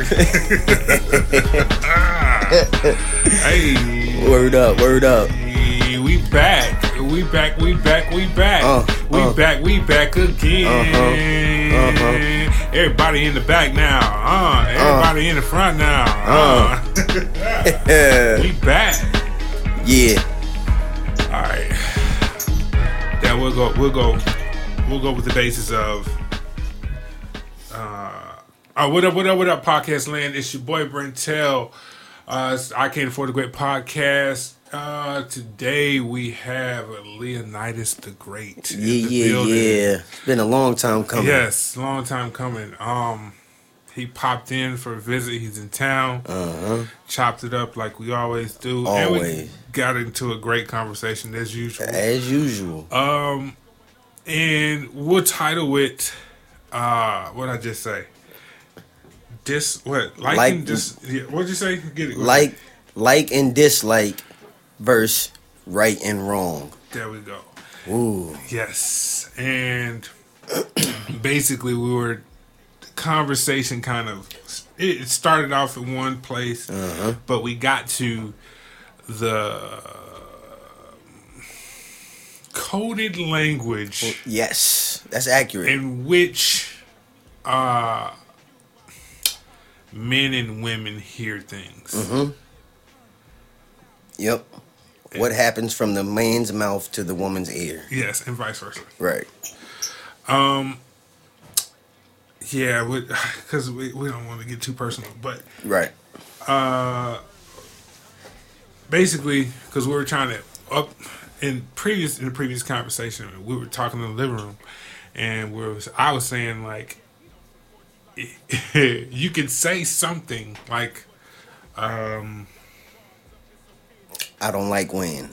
hey, Word up, word up. we back. We back. We back. We back. Uh, we uh. back. We back again. Uh-huh, Everybody in the back now. Uh, everybody in the front now. Uh. we back. yeah. All right. Now we'll go. We'll go. We'll go with the basis of. Uh, what up? What up? What up? Podcast land. It's your boy Brentel. Uh, I can't afford a great podcast. Uh, today we have Leonidas the Great. Yeah, the yeah, building. yeah. It's been a long time coming. Yes, long time coming. Um, he popped in for a visit. He's in town. Uh-huh. Chopped it up like we always do, and we Always. got into a great conversation as usual. As usual. Um, and we'll title it. Uh, what I just say? Dis what? Like, Like- and dis. Yeah, what'd you say? Get it? Like like and dislike verse right and wrong. There we go. Ooh. Yes, and basically we were conversation kind of it started off in one place, Uh-huh. but we got to the coded language Yes. That's accurate. in which uh men and women hear things. Mm-hmm. Yep. What happens from the man's mouth to the woman's ear? Yes, and vice versa. Right. Um yeah, because we, we don't want to get too personal, but Right. uh basically because we were trying to up in previous in the previous conversation we were talking in the living room and we was I was saying like you can say something like um I don't like when.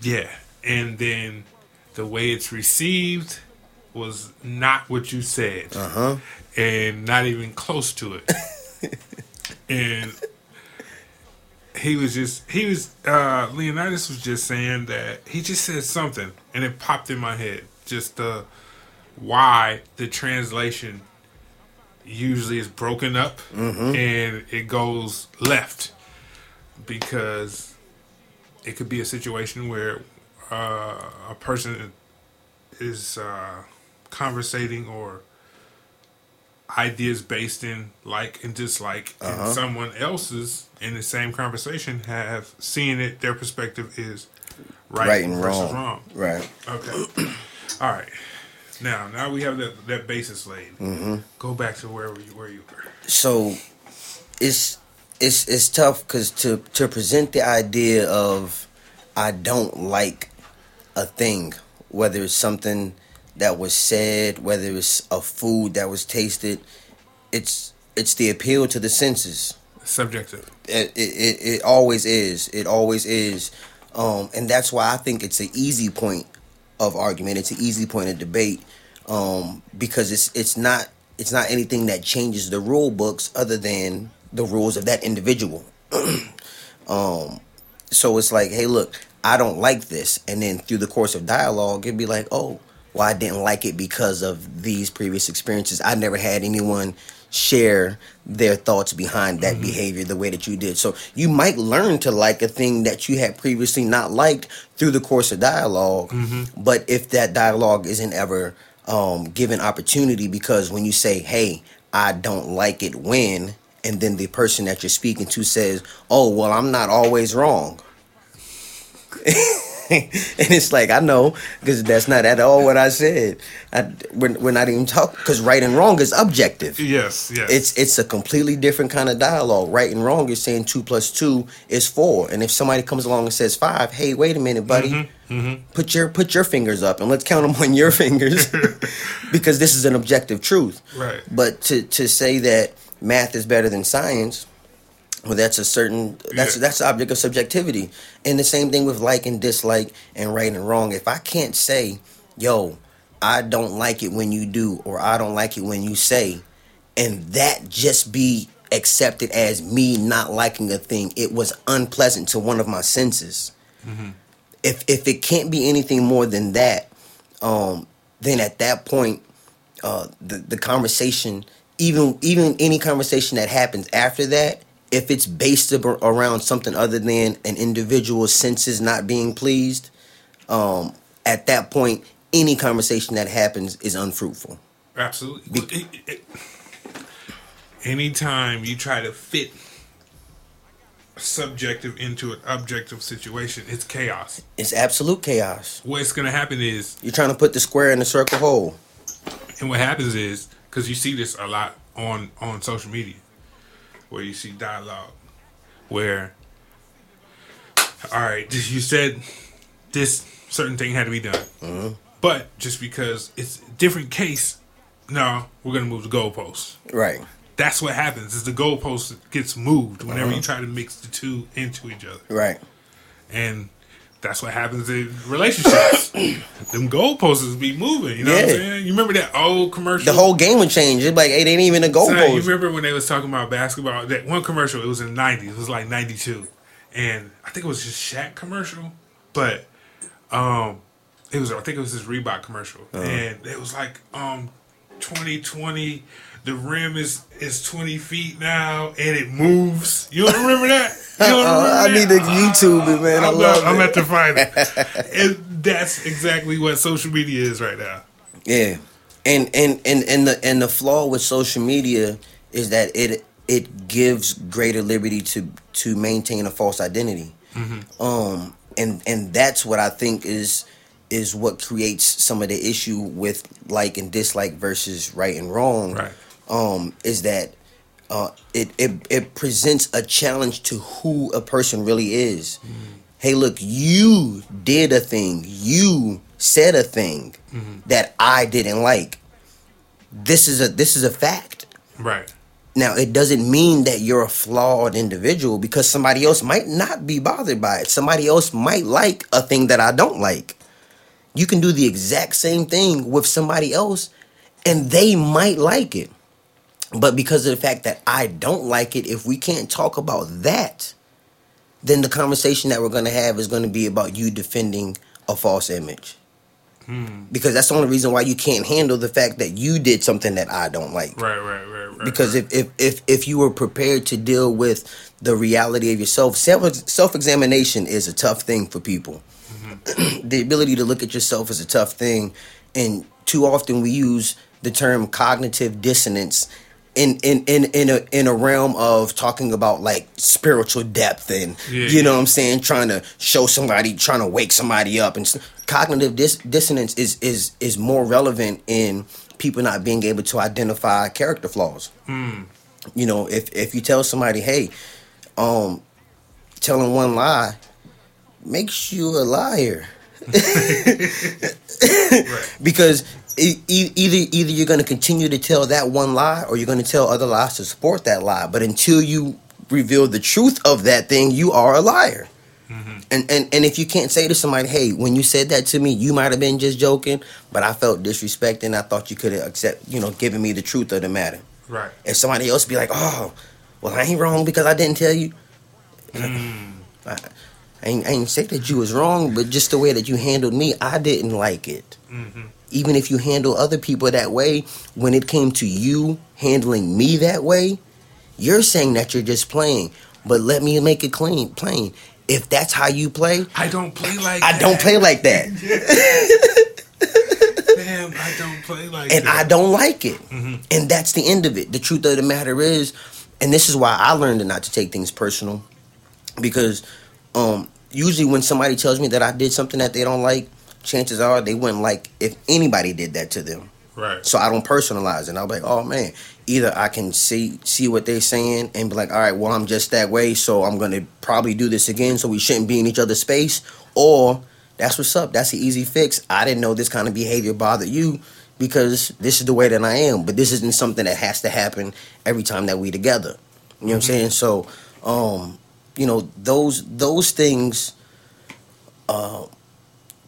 yeah and then the way it's received was not what you said Uh huh. and not even close to it. and he was just he was uh Leonidas was just saying that he just said something and it popped in my head just uh why the translation usually is broken up and it goes left because it could be a situation where uh, a person is uh, conversating or ideas based in like and dislike Uh-huh. and someone else's in the same conversation have seen it their perspective is right, Right and versus wrong. wrong Right. okay all right now now we have that, that basis laid Mm-hmm. go back to where you where you were so it's it's it's tough because to to present the idea of I don't like a thing, whether it's something that was said, whether it's a food that was tasted, it's it's the appeal to the senses. subjective It it, it, always is. It always is, um, and that's why I think it's an easy point of argument. It's an easy point of debate um, because it's it's not it's not anything that changes the rule books other than the rules of that individual. um, so it's like, hey, look, I don't like this, and then through the course of dialogue, it'd be like, oh, well, I didn't like it because of these previous experiences. I never had anyone share their thoughts behind that behavior the way that you did. So you might learn to like a thing that you had previously not liked through the course of dialog But if that dialogue isn't ever um, given opportunity, because when you say, "Hey, I don't like it when," and then the person that you're speaking to says, "Oh, well, I'm not always wrong." and it's like I know because that's not at all what I said. I, we're, we're not even talking because right and wrong is objective. yes yes It's it's a completely different kind of dialogue. Right and wrong is saying two plus two is four, and if somebody comes along and says five, hey, wait a minute, buddy, mm-hmm, mm-hmm. put your put your fingers up and let's count them on your fingers, because this is an objective truth. Right. But to to say that math is better than science, well, that's a certain that's Yeah. that's the object of subjectivity, and the same thing with like and dislike and right and wrong. If I can't say, yo, I don't like it when you do, or I don't like it when you say, and that just be accepted as me not liking a thing, it was unpleasant to one of my senses. If if it can't be anything more than that, um, then at that point, uh, the the conversation even even any conversation that happens after that, if it's based ab- around something other than an individual's senses not being pleased, um, at that point, any conversation that happens is unfruitful. Absolutely. Well, it, it, anytime you try to fit subjective into an objective situation, it's chaos. It's absolute chaos. What's going to happen is You're trying to put the square in the circle hole. And what happens is because you see this a lot on on social media, where you see dialogue, where all right, you said this certain thing had to be done, Mm-hmm. but just because it's a different case, no, we're gonna move the goalposts. Right. That's what happens. Is the goalpost gets moved whenever Uh-huh. you try to mix the two into each other, Right. and that's what happens in relationships. Them goalposts be moving. You know what I'm saying? You remember that old commercial? The whole game would change. It's like it ain't even a goalpost. you remember when they was talking about basketball? That one commercial, it was in the '90s. It was like '92, and I think it was just Shaq commercial, but um, it was I think it was this Reebok commercial, Uh-huh. and it was like um, 2020. The rim is is 20 feet now, and it moves. You don't remember that? You don't remember Uh, I that? need to YouTube it, man. I I'm, love not, I'm at find it. and that's exactly what social media is right now. Yeah, and and and and the and the flaw with social media is that it it gives greater liberty to to maintain a false identity. Um, and and that's what I think is is what creates some of the issue with like and dislike versus right and wrong. Right. Um, is that uh, it, it it presents a challenge to who a person really is. Hey, look, you did a thing. You said a thing that I didn't like. This is a this is a fact. Right. Now, it doesn't mean that you're a flawed individual because somebody else might not be bothered by it. Somebody else might like a thing that I don't like. You can do the exact same thing with somebody else and they might like it. But because of the fact that I don't like it, if we can't talk about that, then the conversation that we're going to have is going to be about you defending a false image. Hmm. Because that's the only reason why you can't handle the fact that you did something that I don't like Right. Right. Right. Right. because if, if if if you were prepared to deal with the reality of yourself self self examination is a tough thing for people mm-hmm. the ability to look at yourself is a tough thing and too often we use the term cognitive dissonance in in in in a in a realm of talking about like spiritual depth and Yeah, you know yeah. what I'm saying trying to show somebody trying to wake somebody up and cognitive dis- dissonance is is is more relevant in people not being able to identify character flaws you know if if you tell somebody hey um telling one lie makes you a liar right. because e- either either you're going to continue to tell that one lie or you're going to tell other lies to support that lie. But until you reveal the truth of that thing you are a liar. Mm-hmm. And, and and if you can't say to somebody hey when you said that to me you might have been just joking but i felt disrespected and i thought you could have accept you know giving me the truth of the matter. Right. if somebody else be like oh well i ain't wrong because i didn't tell you. Mm. I, I ain't, I ain't say that you was wrong, but just the way that you handled me, I didn't like it. Mm-hmm. Even if you handle other people that way, when it came to you handling me that way, you're saying that you're just playing. But let me make it clean, plain. If that's how you play, I don't play like I that. don't play like that, Damn, I don't play like and I don't like it. And that's the end of it. The truth of the matter is, and this is why I learned not to take things personal, because um, usually when somebody tells me that I did something that they don't like, chances are they wouldn't like if anybody did that to them. Right. So I don't personalize it. I'll be like, oh man, either I can see see what they're saying and be like, all right, well I'm just that way, so I'm gonna probably do this again, so we shouldn't be in each other's space, or that's what's up. That's the easy fix. I didn't know this kind of behavior bothered you because this is the way that I am, but this isn't something that has to happen every time that we together. You know what I'm saying? So, um, you know those those things uh,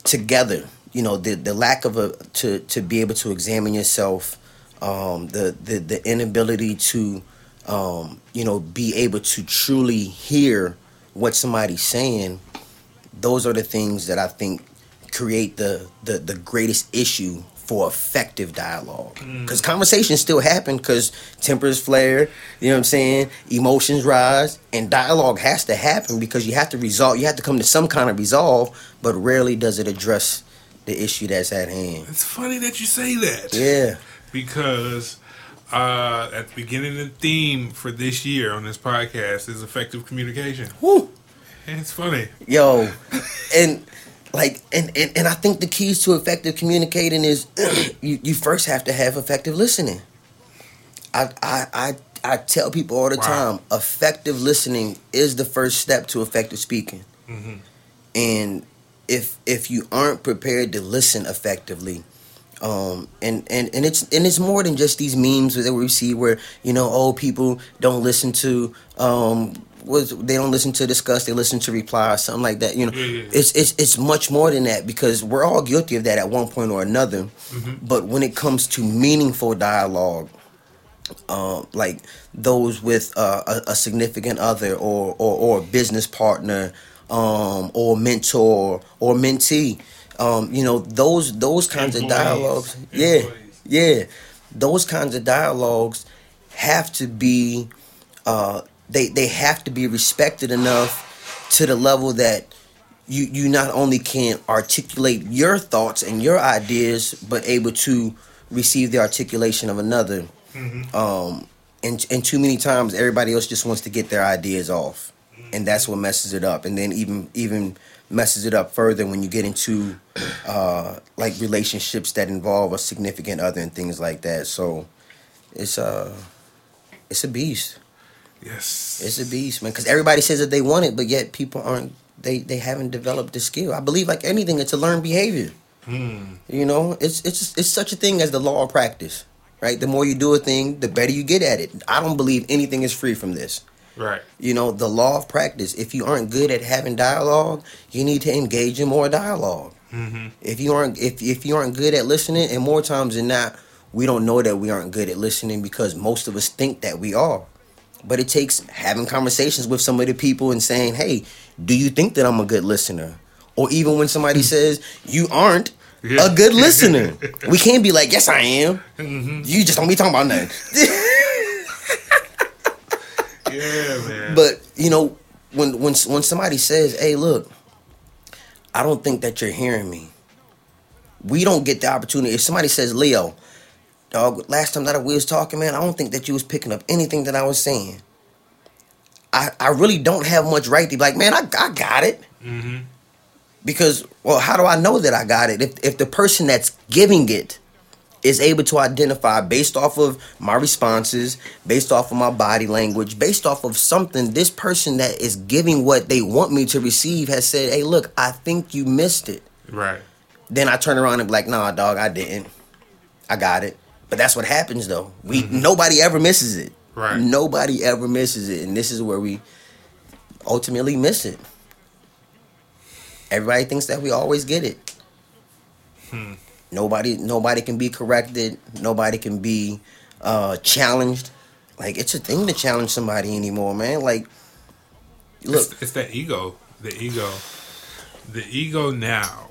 together you know the the lack of a to to be able to examine yourself um the the the inability to um you know be able to truly hear what somebody's saying those are the things that i think create the the the greatest issue for effective dialogue. Because conversations still happen because tempers flare, you know what I'm saying? Emotions rise, and dialogue has to happen because you have to resolve, you have to come to some kind of resolve, but rarely does it address the issue that's at hand. It's funny that you say that. Yeah. Because uh, at the beginning, the theme for this year on this podcast is effective communication. Woo. And it's funny. Yo, and like and, and and I think the keys to effective communicating is you you first have to have effective listening. I I I, I tell people all the Wow. time, effective listening is the first step to effective speaking. hmm And if if you aren't prepared to listen effectively, um, and, and, and it's and it's more than just these memes that we see where you know old people don't listen to um was they don't listen to discuss they listen to reply or something like that you know Yeah, yeah. it's it's it's much more than that because we're all guilty of that at one point or another but when it comes to meaningful dialogue um, like those with uh, a, a significant other or, or, or a business partner um, or mentor or mentee. Um, you know those those kinds of Employees. dialogues. Yeah, yeah, those kinds of dialogues have to be uh, they they have to be respected enough to the level that you you not only can articulate your thoughts and your ideas, but able to receive the articulation of another. Um, and and too many times everybody else just wants to get their ideas off, and that's what messes it up. And then even even messes it up further when you get into uh, like relationships that involve a significant other and things like that. So it's uh it's a beast. Yes. It's a beast, man. Because everybody says that they want it, but yet people aren't. They they haven't developed the skill. I believe like anything, it's a learned behavior. Mm. You know, it's it's it's such a thing as the law of practice, right? The more you do a thing, the better you get at it. I don't believe anything is free from this. Right. You know, the law of practice. If you aren't good at having dialogue, you need to engage in more dialogue. hmm If you aren't if if you aren't good at listening, and more times than not, we don't know that we aren't good at listening because most of us think that we are. But it takes having conversations with some of the people and saying, "Hey, do you think that I'm a good listener?" Or even when somebody says you aren't Yeah. a good listener, we can't be like, "Yes, I am." hmm You just don't be talking about nothing. Yeah, man. But you know, when when when somebody says, "Hey, look, I don't think that you're hearing me," we don't get the opportunity. If somebody says, "Leo, dog, last time that we was talking, man, I don't think that you was picking up anything that I was saying." I I really don't have much right to be like, man, I I got it hmm because well, how do I know that I got it if if the person that's giving it is able to identify based off of my responses, based off of my body language, based off of something this person that is giving what they want me to receive has said, "Hey, look, I think you missed it." Right. Then I turn around and be like, "Nah, dog, I didn't. I got it." But that's what happens though. We nobody ever misses it. Right. Nobody ever misses it, and this is where we ultimately miss it. Everybody thinks that we always get it. Hmm. Nobody, nobody can be corrected. Nobody can be uh, challenged. Like it's a thing to challenge somebody anymore, man. Like, look, It's, it's that ego. The ego. The ego now.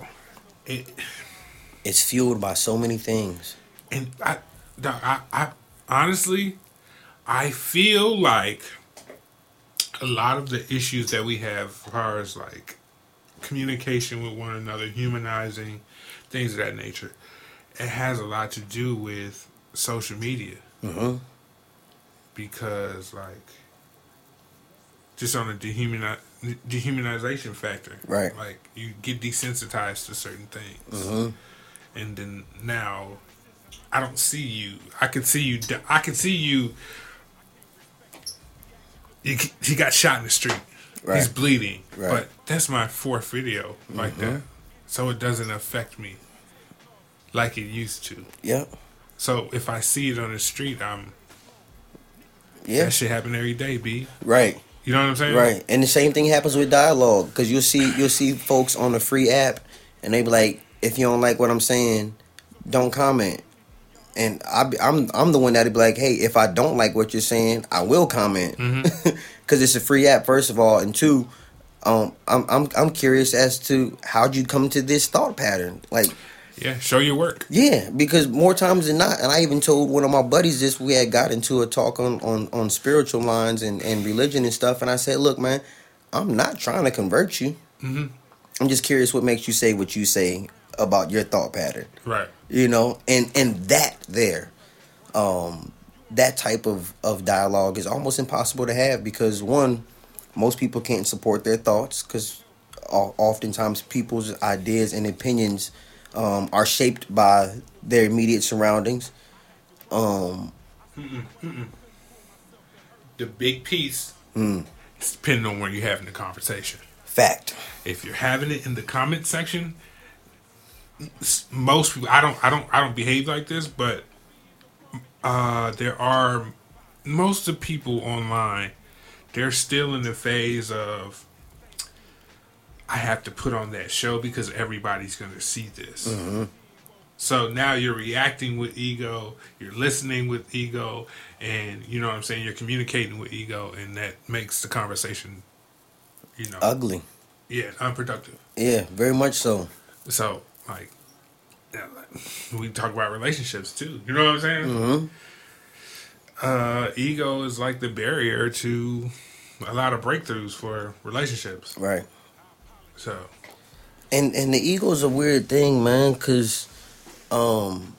It, it's fueled by so many things. and I, I, I honestly, I feel like a lot of the issues that we have as far as like communication with one another, humanizing, things of that nature, it has a lot to do with social media. Hmm because like just on a dehumani- dehumanization factor, Right. Like you get desensitized to certain things, hmm and then now I don't see you. I can see you. I can see you. he got shot in the street. Right. He's bleeding, Right. but that's my fourth video like that, mm-hmm. so it doesn't affect me like it used to. Yep. So if I see it on the street, I'm Yeah. that shit happen every day, b. Right. You know what I'm saying? Right, and the same thing happens with dialogue because you'll see you'll see folks on the free app, and they be like, "If you don't like what I'm saying, don't comment." And I be, I'm I'm the one that'd be like, "Hey, if I don't like what you're saying, I will comment," because it's a free app first of all, and two, um, I'm I'm I'm curious as to how'd you come to this thought pattern. Like, Yeah, show your work. Yeah, because more times than not, and I even told one of my buddies this. We had got into a talk on on, on spiritual lines and, and religion and stuff, and I said, "Look, man, I'm not trying to convert you. hmm I'm just curious what makes you say what you say about your thought pattern. Right. You know, and and that there, um, that type of of dialogue is almost impossible to have because one, most people can't support their thoughts because oftentimes people's ideas and opinions um, are shaped by their immediate surroundings. Um, Mm-mm, mm-mm. The big piece mm, is depending on where you're having the conversation. fact. If you're having it in the comment section, most people I don't I don't I don't behave like this, but uh there are most of the people online they're still in the phase of I have to put on that show because everybody's going to see this. hmm So now you're reacting with ego, you're listening with ego, and you know what I'm saying, you're communicating with ego, and that makes the conversation, you know, Ugly. yeah, unproductive. Yeah, very much so. So, like, we talk about relationships too. You know what I'm saying? hmm Uh, ego is like the barrier to a lot of breakthroughs for relationships. Right. So, and and the ego's a weird thing, man, because um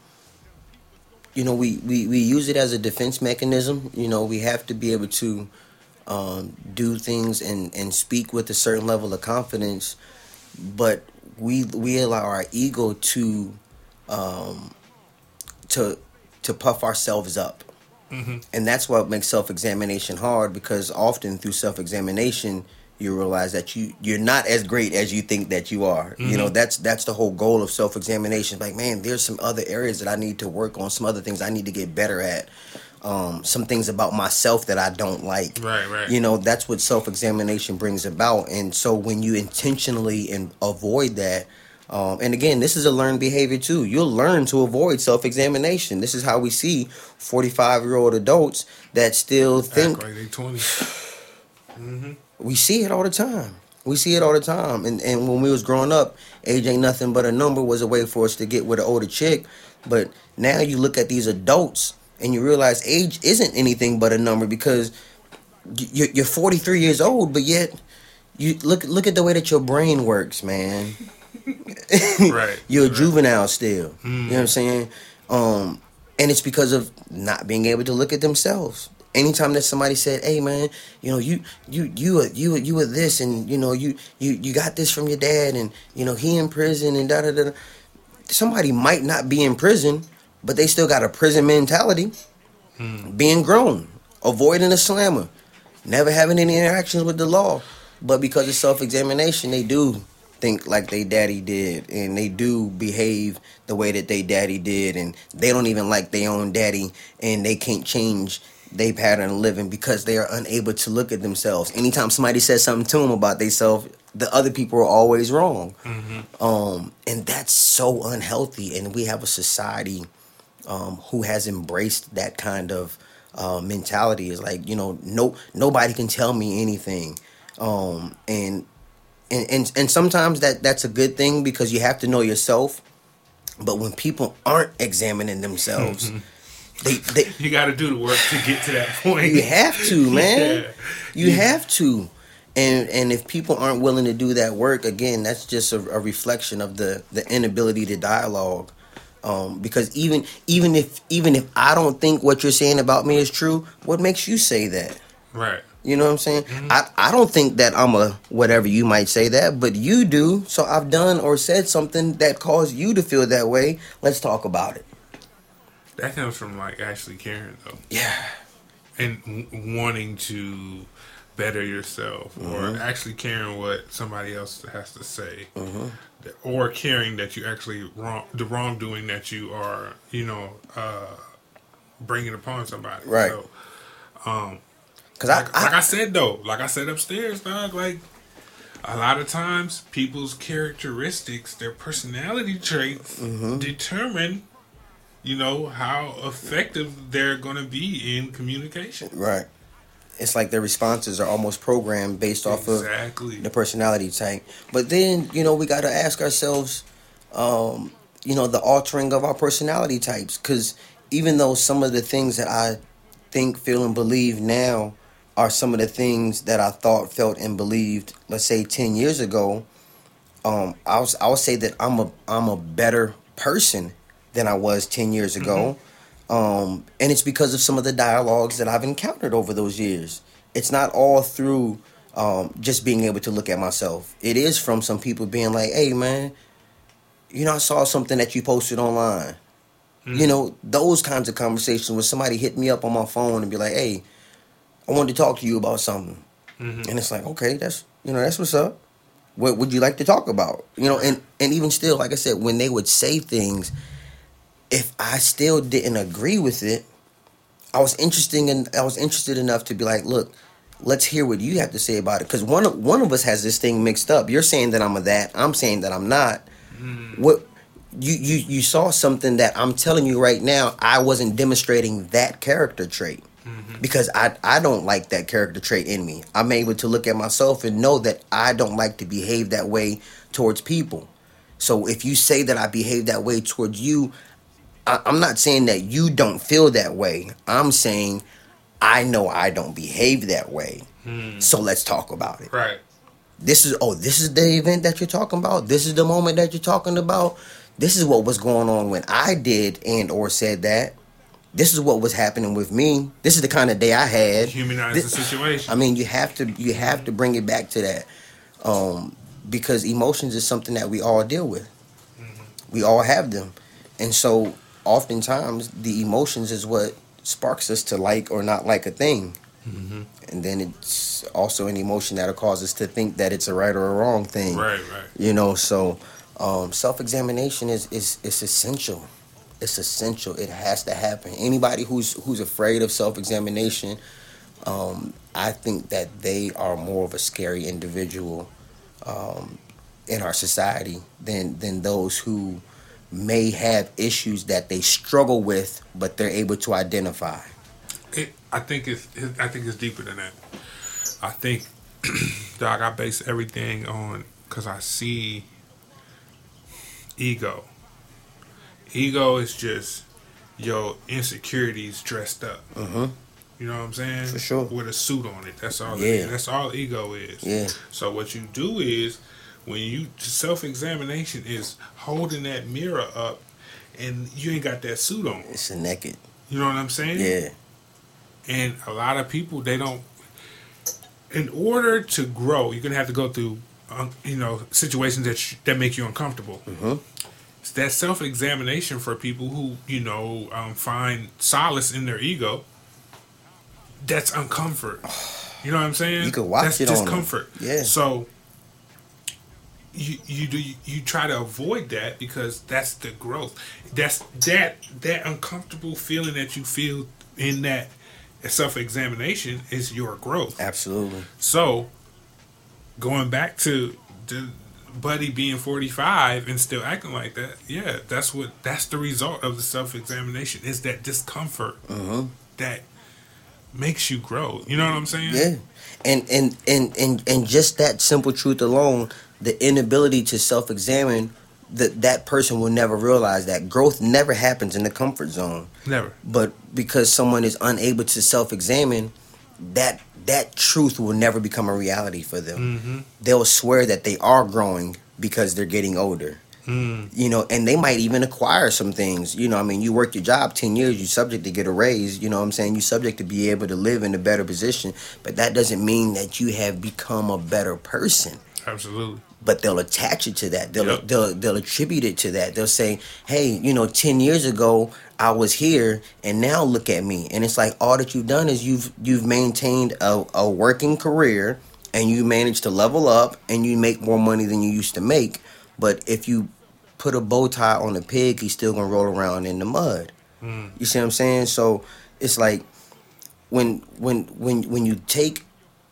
you know we, we we use it as a defense mechanism. You know, we have to be able to um do things and and speak with a certain level of confidence, but we we allow our ego to um to to puff ourselves up. mhm. And that's what makes self-examination hard because often through self-examination you realize that you you're not as great as you think that you are. You know, Mhm. that's that's the whole goal of self-examination. Like, man, there's some other areas that I need to work on, some other things I need to get better at. Um, some things about myself that I don't like. right, right. You know, that's what self-examination brings about. And so when you intentionally and avoid that um, and again, this is a learned behavior too. You'll learn to avoid self-examination. This is how we see forty-five-year-old adults that still think Act like they 20. hmm we see it all the time. We see it all the time. And and when we was growing up, age ain't nothing but a number was a way for us to get with an older chick. But now you look at these adults and you realize age isn't anything but a number because you're, you're 43 years old, but yet you look look at the way that your brain works, man. Right. You're a right. juvenile still. Mm. You know what I'm saying? Um, and it's because of not being able to look at themselves. Anytime that somebody said, "Hey, man, you know, you you you were you you were this, and you know, you you you got this from your dad, and you know, he in prison, and da da da," da," somebody might not be in prison, but they still got a prison mentality, Mm. being grown, avoiding a slammer, never having any interactions with the law, but because of self examination, they do think like they daddy did, and they do behave the way that they daddy did, and they don't even like their own daddy, and they can't change their pattern of living because they are unable to look at themselves. Anytime somebody says something to them about themselves, the other people are always wrong. hmm Um, and that's so unhealthy. And we have a society um, who has embraced that kind of uh, mentality. Is like you know, no nobody can tell me anything, um, and, and and and sometimes that that's a good thing because you have to know yourself. But when people aren't examining themselves, they they You got to do the work to get to that point. you have to, man. Yeah. You have to. And and if people aren't willing to do that work, again, that's just a, a reflection of the the inability to dialogue. Um, because even even if even if I don't think what you're saying about me is true, what makes you say that? Right. You know what I'm saying? Mhm. I, I don't think that I'm a whatever you might say that, but you do. So I've done or said something that caused you to feel that way. Let's talk about it. That comes from like actually caring though, Yeah. and w- wanting to better yourself, or actually caring what somebody else has to say, hmm or caring that you actually wrong the wrongdoing that you are, you know, uh, bringing upon somebody. Right. So, um, Cause I, like, like I, I said though, like I said upstairs, dog, like a lot of times people's characteristics, their personality traits Mhm. determine, you know, how effective they're gonna be in communication. right. It's like their responses are almost programmed based off of the personality type. But then, you know, we got to ask ourselves, um, you know, the altering of our personality types. Because even though some of the things that I think, feel, and believe now are some of the things that I thought, felt, and believed, let's say ten years ago, um, I'll I would say that I'm a I'm a better person than I was ten years ago. Mm-hmm. Um, and it's because of some of the dialogues that I've encountered over those years. It's not all through um, just being able to look at myself. It is from some people being like, "Hey, man, you know, I saw something that you posted online." Mm-hmm. You know, those kinds of conversations where somebody hit me up on my phone and be like, "Hey, I wanted to talk to you about something," mm-hmm. and it's like, "Okay, that's you know, that's what's up." What would you like to talk about? You know, and and even still, like I said, when they would say things, if I still didn't agree with it, I was interesting and I was interested enough to be like, look, let's hear what you have to say about it. Because one of one of us has this thing mixed up. You're saying that I'm a that. I'm saying that I'm not. Mm. What you you you saw something that I'm telling you right now. I wasn't demonstrating that character trait mm-hmm. because I I don't like that character trait in me. I'm able to look at myself and know that I don't like to behave that way towards people. So if you say that I behave that way towards you, I, I'm not saying that you don't feel that way. I'm saying I know I don't behave that way. Mm. So let's talk about it. Right. This is oh, this is the event that you're talking about. This is the moment that you're talking about. This is what was going on when I did and or said that. This is what was happening with me. This is the kind of day I had. Humanize this, the situation. I mean, you have to you have to bring it back to that, um, because emotions is something that we all deal with. Mm-hmm. We all have them, and so oftentimes the emotions is what sparks us to like or not like a thing. Mm-hmm. And then it's also an emotion that'll cause us to think that it's a right or a wrong thing. Right, right. You know, so um, self examination is, is is essential. It's essential. It has to happen. Anybody who's who's afraid of self examination, um, I think that they are more of a scary individual um, in our society than than those who may have issues that they struggle with, but they're able to identify. It, I think it's I think it's deeper than that. I think, dog, I base everything on because I see ego. Ego is just your insecurities dressed up. Uh-huh. You know what I'm saying? For sure. With a suit on it. That's all. Yeah. That's all ego is. Yeah. So what you do is when you self examination is holding that mirror up and you ain't got that suit on. It's a naked. You know what I'm saying? Yeah. And a lot of people they don't. In order to grow, you're gonna have to go through, um, you know, situations that sh- that make you uncomfortable. Mm-hmm. It's that self examination for people who you know um, find solace in their ego. That's uncomfort. You know what I'm saying? You can watch That's it discomfort. Yeah. So you you do you try to avoid that because that's the growth. That's that that uncomfortable feeling that you feel in that self examination is your growth. Absolutely. So going back to the buddy being 45 and still acting like that yeah that's what that's the result of the self-examination is that discomfort uh-huh. that makes you grow you know what i'm saying yeah and and and and, and just that simple truth alone the inability to self-examine that that person will never realize that. Growth never happens in the comfort zone. Never. But because someone is unable to self-examine that that truth will never become a reality for them. Mm-hmm. they'll swear that they are growing because they're getting older. Mm. you know and they might even acquire some things. You know i mean you work your job 10 years you're subject to get a raise. You know what i'm saying? You're subject to be able to live in a better position. But that doesn't mean that you have become a better person. Absolutely but they'll attach it to that. They'll, Yep. they'll they'll attribute it to that. They'll say, "Hey, you know, ten years ago I was here, and now look at me." And it's like all that you've done is you've you've maintained a, a working career, and you managed to level up, and you make more money than you used to make. But if you put a bow tie on a pig, he's still gonna roll around in the mud. Mm. You see what I'm saying? So it's like when when when when you take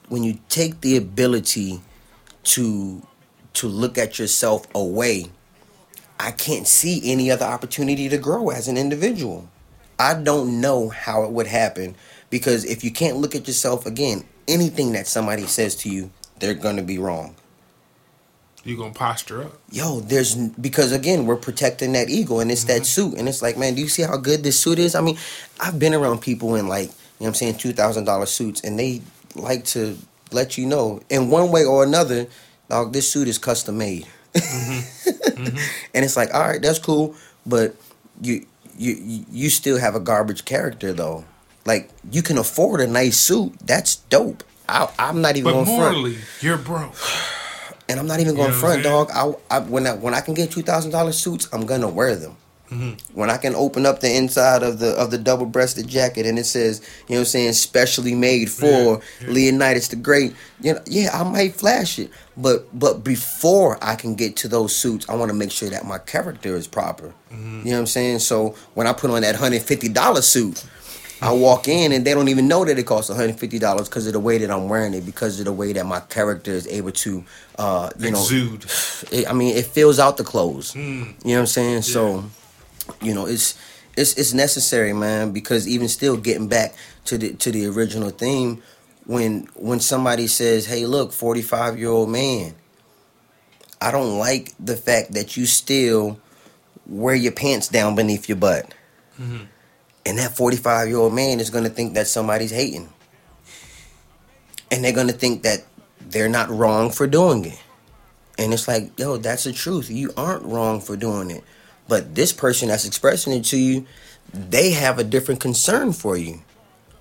when you take the ability to to look at yourself away, I can't see any other opportunity to grow as an individual. I don't know how it would happen because if you can't look at yourself again, anything that somebody says to you, they're going to be wrong. You gonna posture up? Yo, there's because again we're protecting that ego, and it's that mm-hmm. suit, and it's like, man, do you see how good this suit is? I mean, I've been around people in like, you know, what I'm saying two thousand dollar suits, and they like to let you know in one way or another, dog, this suit is custom made, mm-hmm. Mm-hmm. and it's like, all right, that's cool, but you you you still have a garbage character though. Like you can afford a nice suit, that's dope. I, I'm not even But going front morally, you're broke. and I'm not even going You know front, dog. I, I when I when I can get two thousand dollars suits, I'm gonna wear them. Mm-hmm. When I can open up the inside of the of the double breasted jacket and it says, you know, what I'm saying specially made for Yeah, yeah. Leonidas the Great, you know, yeah, I might flash it, but but before I can get to those suits, I want to make sure that my character is proper. Mm-hmm. You know what I'm saying? So when I put on that hundred fifty dollar suit. I walk in and they don't even know that it costs $150 because of the way that I'm wearing it, because of the way that my character is able to, uh, you know, it, I mean, it fills out the clothes. Mm. You know what I'm saying? So, you know, it's it's it's necessary, man. Because even still, getting back to the to the original theme, when when somebody says, "Hey, look, 45 year old man," I don't like the fact that you still wear your pants down beneath your butt, Mhm. and that 45 year old man is gonna think that somebody's hating, and they're gonna think that they're not wrong for doing it. And it's like, yo, that's the truth. You aren't wrong for doing it. But this person that's expressing it to you, they have a different concern for you.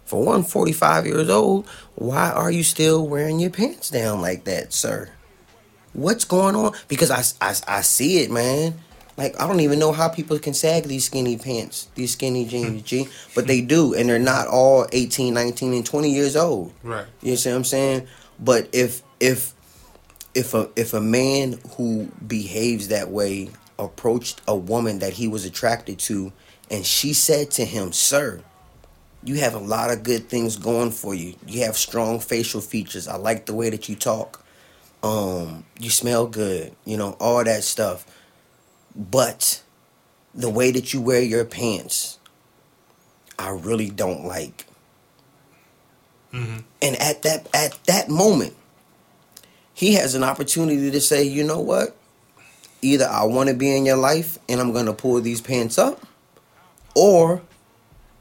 For one, 45 years old, why are you still wearing your pants down like that, sir? What's going on? Because I, I, I see it, man. Like, I don't even know how people can sag these skinny pants, these skinny jeans, hmm. G. But they do, and they're not all 18, 19, and 20 years old. Right. You see what I'm saying? But if if if a if a man who behaves that way approached a woman that he was attracted to and she said to him, "Sir, you have a lot of good things going for you. You have strong facial features. I like the way that you talk. Um, you smell good, you know, all that stuff. But the way that you wear your pants, I really don't like." Mm-hmm. And at that at that moment, he has an opportunity to say, you know what? Either I want to be in your life and I'm gonna pull these pants up, or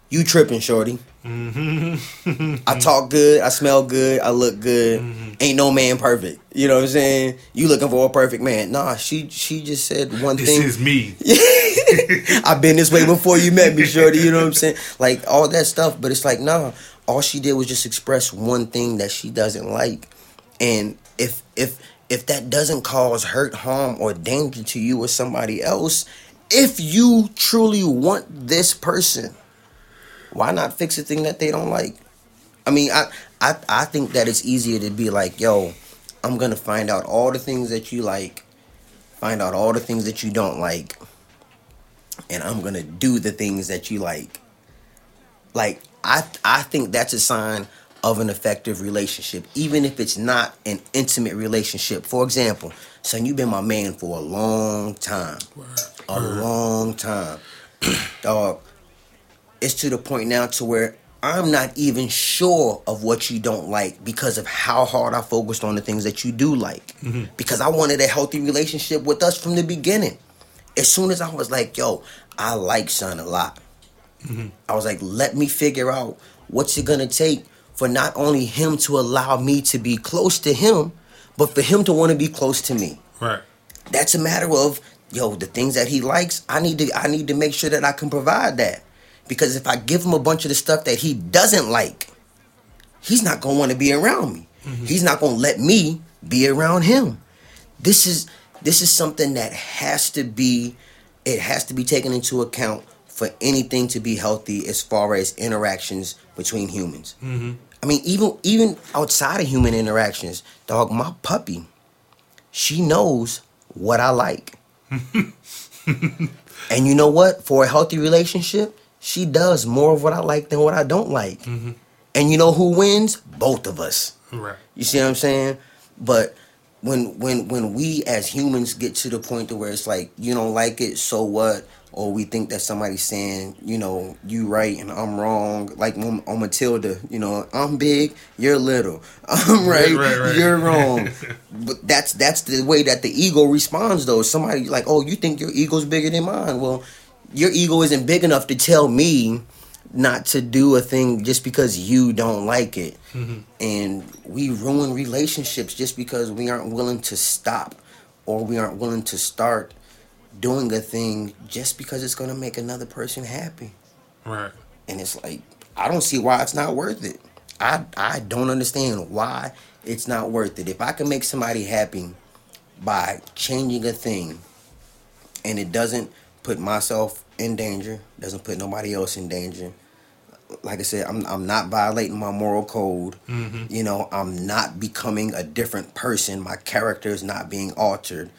you tripping, shorty. Mm-hmm. I talk good, I smell good, I look good. Ain't no man perfect. You know what I'm saying? You looking for a perfect man. Nah, she she just said one This thing. This is me. I've been this way before you met me, Shorty. You know what I'm saying? Like all that stuff. But it's like, nah. All she did was just express one thing that she doesn't like, and if if if that doesn't cause hurt, harm, or danger to you or somebody else, if you truly want this person, why not fix a thing that they don't like? I mean, I I I think that it's easier to be like, yo, I'm gonna find out all the things that you like, find out all the things that you don't like and I'm gonna do the things that you like. Like I I think that's a sign of an effective relationship, even if it's not an intimate relationship. For example, son, you've been my man for a long time. A long time. Dog. It's to the point now to where I'm not even sure of what you don't like because of how hard I focused on the things that you do like. Mm-hmm. Because I wanted a healthy relationship with us from the beginning as soon as I was like, yo, I like Son a lot. Mm-hmm. I was like, let me figure out what's it gonna take for not only him to allow me to be close to him, but for him to want to be close to me. Right. That's a matter of yo, the things that he likes, I need to I need to make sure that I can provide that. Because if I give him a bunch of the stuff that he doesn't like, he's not gonna want to be around me. He's not gonna let me be around him. This is this is something that has to be it has to be taken into account for anything to be healthy as far as interactions between humans. Mm-hmm. I mean, even even outside of human interactions, dog, my puppy, she knows what I like. and you know what? For a healthy relationship, she does more of what I like than what I don't like. Mm-hmm. And you know who wins? Both of us. Right. You see what I'm saying? But when when when we as humans get to the point to where it's like you don't like it, so what? Or we think that somebody's saying, you know, you right and I'm wrong. Like on, on Matilda, you know, I'm big, you're little. I'm right, right, right. you're wrong. but that's that's the way that the ego responds though. Somebody like, oh, you think your ego's bigger than mine? Well, your ego isn't big enough to tell me not to do a thing just because you don't like it. Mm-hmm. And we ruin relationships just because we aren't willing to stop or we aren't willing to start doing a thing just because it's going to make another person happy. Right. And it's like I don't see why it's not worth it. I I don't understand why it's not worth it. If I can make somebody happy by changing a thing and it doesn't put myself in danger, doesn't put nobody else in danger. Like I said, I'm I'm not violating my moral code. Mm-hmm. You know, I'm not becoming a different person. My character is not being altered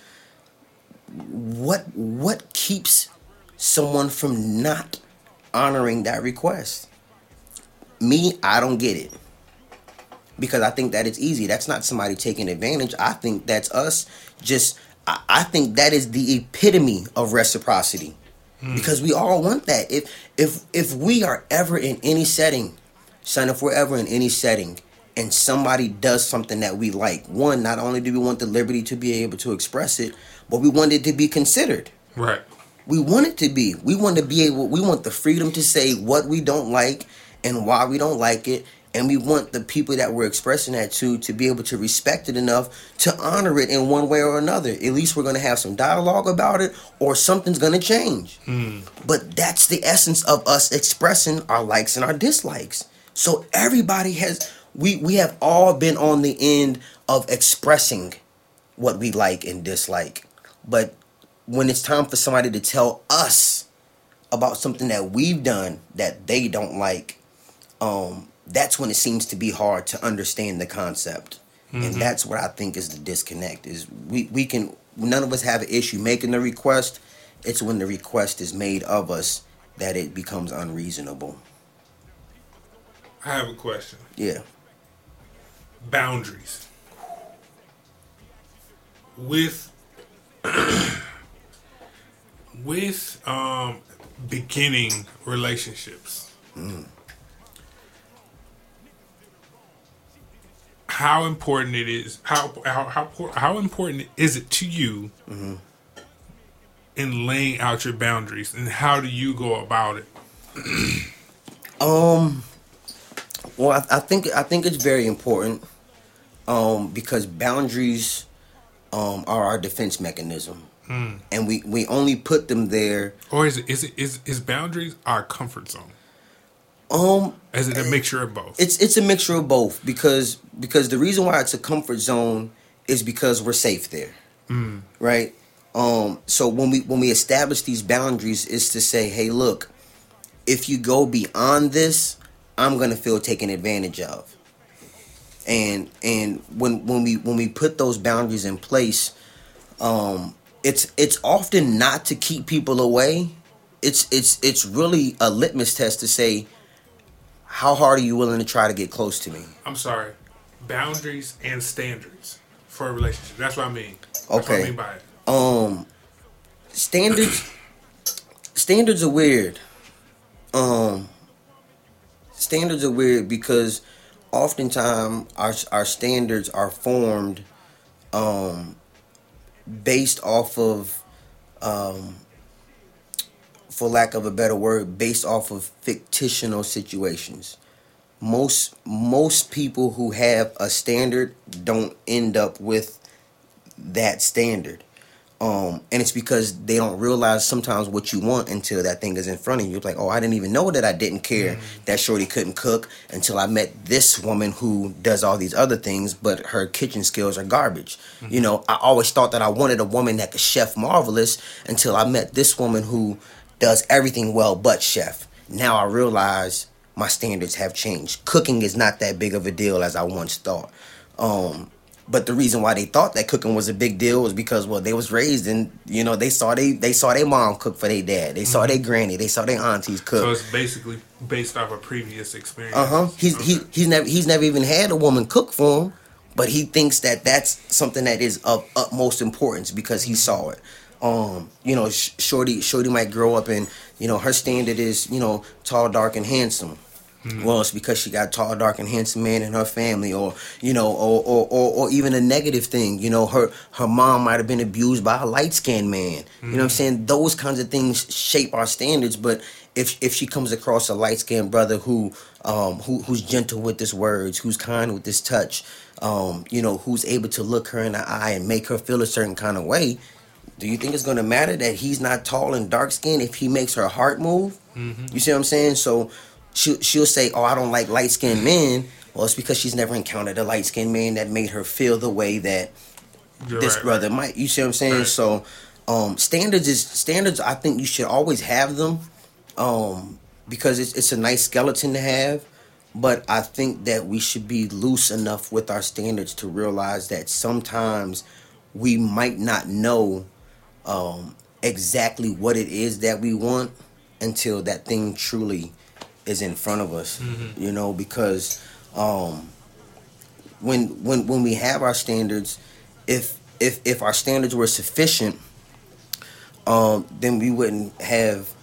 what what keeps someone from not honoring that request? Me, I don't get it. Because I think that it's easy. That's not somebody taking advantage. I think that's us just I, I think that is the epitome of reciprocity. Hmm. Because we all want that. If if if we are ever in any setting, son, if we're ever in any setting and somebody does something that we like, one, not only do we want the liberty to be able to express it, but we want it to be considered. Right. We want it to be. We want to be able. We want the freedom to say what we don't like and why we don't like it, and we want the people that we're expressing that to to be able to respect it enough to honor it in one way or another. At least we're going to have some dialogue about it, or something's going to change. Mm. But that's the essence of us expressing our likes and our dislikes. So everybody has. We we have all been on the end of expressing what we like and dislike but when it's time for somebody to tell us about something that we've done that they don't like, um, that's when it seems to be hard to understand the concept. Mm-hmm. And that's what I think is the disconnect. Is we, we can none of us have an issue making the request. It's when the request is made of us that it becomes unreasonable. I have a question. Yeah. Boundaries. With with um, beginning relationships, mm. how important it is how how how, how important is it to you mm-hmm. in laying out your boundaries, and how do you go about it? um. Well, I, I think I think it's very important um, because boundaries um, are our defense mechanism. Mm. And we, we only put them there. Or is it is it is is boundaries our comfort zone? Um, is it a mixture of both? It's it's a mixture of both because because the reason why it's a comfort zone is because we're safe there, mm. right? Um, so when we when we establish these boundaries, is to say, hey, look, if you go beyond this, I'm gonna feel taken advantage of. And and when when we when we put those boundaries in place um it's it's often not to keep people away. It's it's it's really a litmus test to say how hard are you willing to try to get close to me? I'm sorry. Boundaries and standards for a relationship. That's what i mean. That's okay I mean by it. um standards standards are weird. Um standards are weird because oftentimes our our standards are formed um, based off of um, for lack of a better word based off of fictional situations. Most most people who have a standard don't end up with that standard um, and it's because they don't realize sometimes what you want until that thing is in front of you. It's like, oh, I didn't even know that I didn't care mm-hmm. that Shorty couldn't cook until I met this woman who does all these other things, but her kitchen skills are garbage. Mm-hmm. You know, I always thought that I wanted a woman that could chef marvelous until I met this woman who does everything well but chef. Now I realize my standards have changed. Cooking is not that big of a deal as I once thought. Um, but the reason why they thought that cooking was a big deal was because well they was raised and you know they saw they they saw their mom cook for their dad. They saw mm-hmm. their granny. They saw their aunties cook. So it's basically based off a previous experience. Uh huh. He's okay. he, he's never he's never even had a woman cook for him, but he thinks that that's something that is of utmost importance because he saw it. um, you know, shorty, shorty might grow up and you know her standard is you know tall, dark, and handsome. Mm-hmm. Well, it's because she got tall, dark, and handsome man in her family, or you know, or or, or, or even a negative thing. You know, her her mom might have been abused by a light skinned man. Mm-hmm. You know what I'm mm-hmm. saying? Those kinds of things shape our standards. But if if she comes across a light skinned brother who um who who's gentle with his words, who's kind with his touch, um, you know, who's able to look her in the eye and make her feel a certain kind of way, do you think it's going to matter that he's not tall and dark skinned if he makes her heart move? Mm-hmm. You see what I'm saying? So she, she'll say, Oh, I don't like light skinned men. Well, it's because she's never encountered a light skinned man that made her feel the way that You're this right, brother right. might. You see what I'm saying? Right. So, um, standards is standards. I think you should always have them, um, because it's it's a nice skeleton to have. But I think that we should be loose enough with our standards to realize that sometimes we might not know um, exactly what it is that we want until that thing truly is in front of us. Mm-hmm. You know, because um, when when when we have our standards, if if if our standards were sufficient, um, then we wouldn't have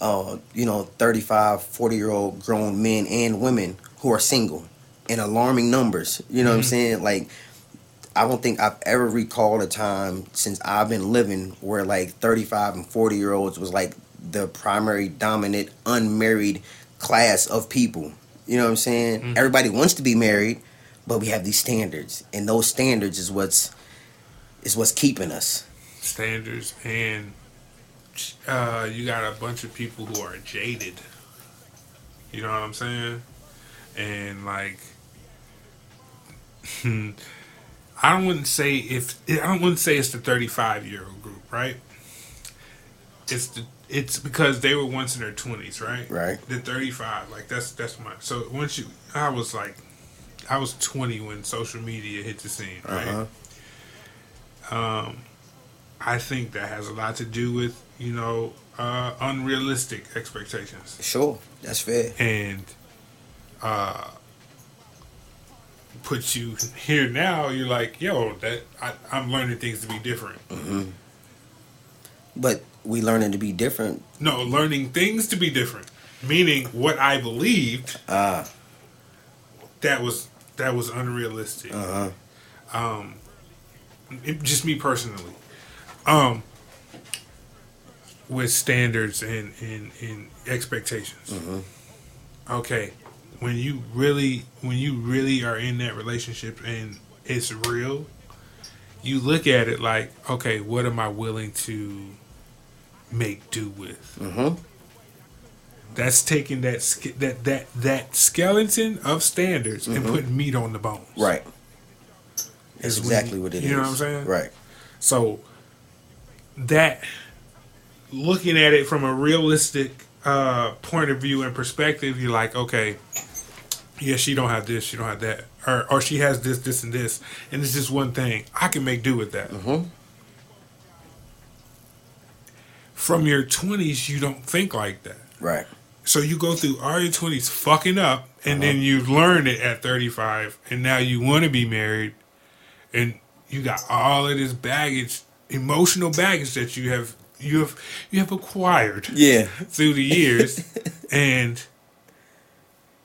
uh, you know 35 40 year old grown men and women who are single in alarming numbers you know mm-hmm. what i'm mm-hmm. saying like I don't think I've ever recalled a time since I've been living where like 35 and 40 year olds was like the primary dominant unmarried class of people. You know what I'm saying? Mm-hmm. Everybody wants to be married, but we have these standards, and those standards is what's is what's keeping us. Standards, and uh, you got a bunch of people who are jaded. You know what I'm saying? And like. I don't wouldn't say if I don't wouldn't say it's the 35 year old group, right? It's the it's because they were once in their 20s, right? Right. The 35, like that's that's my so once you I was like I was 20 when social media hit the scene, right? Uh-huh. Um I think that has a lot to do with, you know, uh unrealistic expectations. Sure, that's fair. And uh puts you here now, you're like, yo, that I, am learning things to be different. Mm-hmm. But we learning to be different. No, learning things to be different, meaning what I believed. Uh, that was that was unrealistic. Uh huh. Um, it, just me personally. Um, with standards and and, and expectations. Mm-hmm. Okay, when you really when you really are in that relationship and it's real, you look at it like, okay, what am I willing to make do with? Mm-hmm. That's taking that that that that skeleton of standards mm-hmm. and putting meat on the bones. Right. That's exactly you, what it you is. know what I'm saying? Right. So that looking at it from a realistic uh, point of view and perspective, you're like, okay, yeah, she don't have this, she don't have that, or or she has this, this, and this, and it's just one thing. I can make do with that. Mm-hmm. From your twenties, you don't think like that, right? So you go through all your twenties fucking up, and uh-huh. then you learn it at thirty five, and now you want to be married, and you got all of this baggage, emotional baggage that you have you have you have acquired, yeah, through the years, and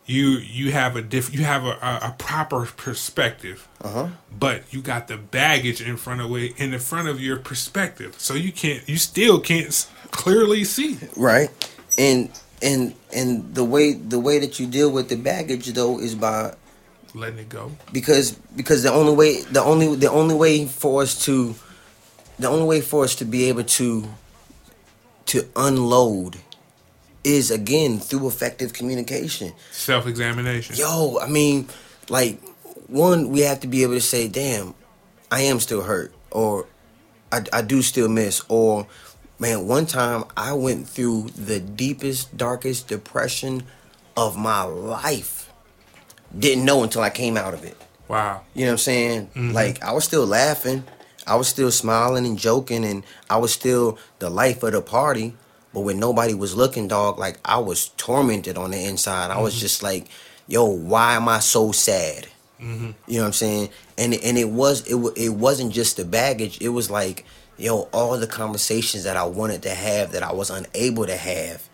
you you have a diff you have a, a, a proper perspective. Uh-huh. but you got the baggage in front of way in the front of your perspective. So you can't you still can't clearly see. Right. And and and the way the way that you deal with the baggage though is by letting it go. Because because the only way the only the only way for us to the only way for us to be able to to unload is again through effective communication, self examination. Yo, I mean, like one, we have to be able to say, "Damn, I am still hurt," or "I, I do still miss," or "Man, one time I went through the deepest, darkest depression of my life. Didn't know until I came out of it." Wow. You know what I'm saying? Mm-hmm. Like I was still laughing. I was still smiling and joking, and I was still the life of the party. But when nobody was looking, dog, like I was tormented on the inside. I was mm-hmm. just like, yo, why am I so sad? Mm-hmm. You know what I'm saying? And and it was it it wasn't just the baggage. It was like yo, all the conversations that I wanted to have that I was unable to have,